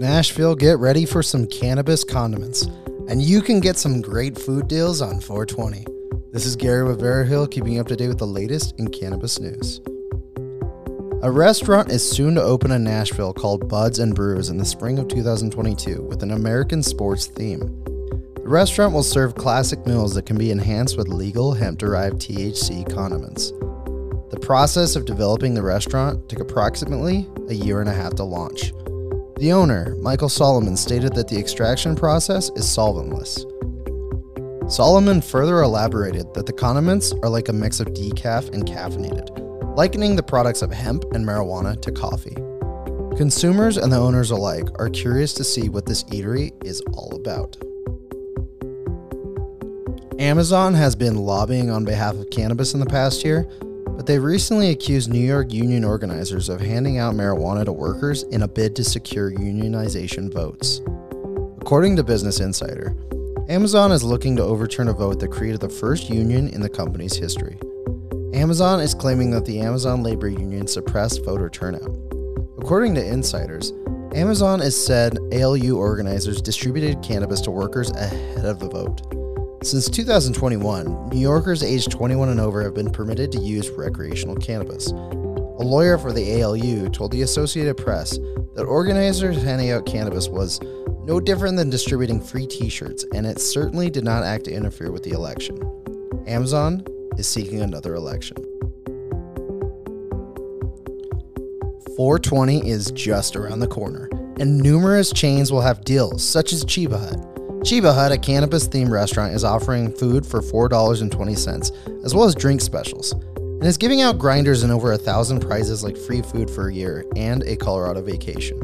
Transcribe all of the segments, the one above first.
Nashville, get ready for some cannabis condiments, and you can get some great food deals on 420. This is Gary with Veriheal, keeping you up to date with the latest in cannabis news. A restaurant is soon to open in Nashville called Buds and Brews in the spring of 2022 with an American sports theme. The restaurant will serve classic meals that can be enhanced with legal hemp derived THC condiments. The process of developing the restaurant took approximately a year and a half to launch. The owner, Michael Solomon, stated that the extraction process is solventless. Solomon further elaborated that the condiments are like a mix of decaf and caffeinated, likening the products of hemp and marijuana to coffee. Consumers and the owners alike are curious to see what this eatery is all about. Amazon has been lobbying on behalf of cannabis in the past year, but they recently accused New York union organizers of handing out marijuana to workers in a bid to secure unionization votes. According to Business Insider, Amazon is looking to overturn a vote that created the first union in the company's history. Amazon is claiming that the Amazon labor union suppressed voter turnout. According to insiders, Amazon has said ALU organizers distributed cannabis to workers ahead of the vote. Since 2021, New Yorkers aged 21 and over have been permitted to use recreational cannabis. A lawyer for the ALU told the Associated Press that organizers handing out cannabis was no different than distributing free t shirts, and it certainly did not act to interfere with the election. Amazon is seeking another election. 420 is just around the corner, and numerous chains will have deals, such as Cheba Hut. Cheba Hut, a cannabis themed restaurant, is offering food for $4.20, as well as drink specials, and is giving out grinders and over a thousand prizes like free food for a year and a Colorado vacation.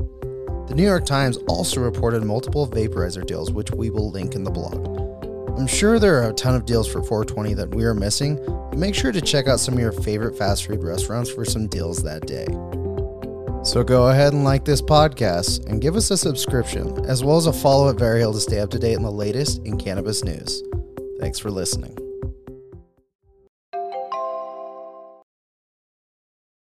The New York Times also reported multiple vaporizer deals, which we will link in the blog. I'm sure there are a ton of deals for 420 that we are missing, but make sure to check out some of your favorite fast food restaurants for some deals that day. So go ahead and like this podcast and give us a subscription, as well as a follow at Veriheal to stay up to date on the latest in cannabis news. Thanks for listening.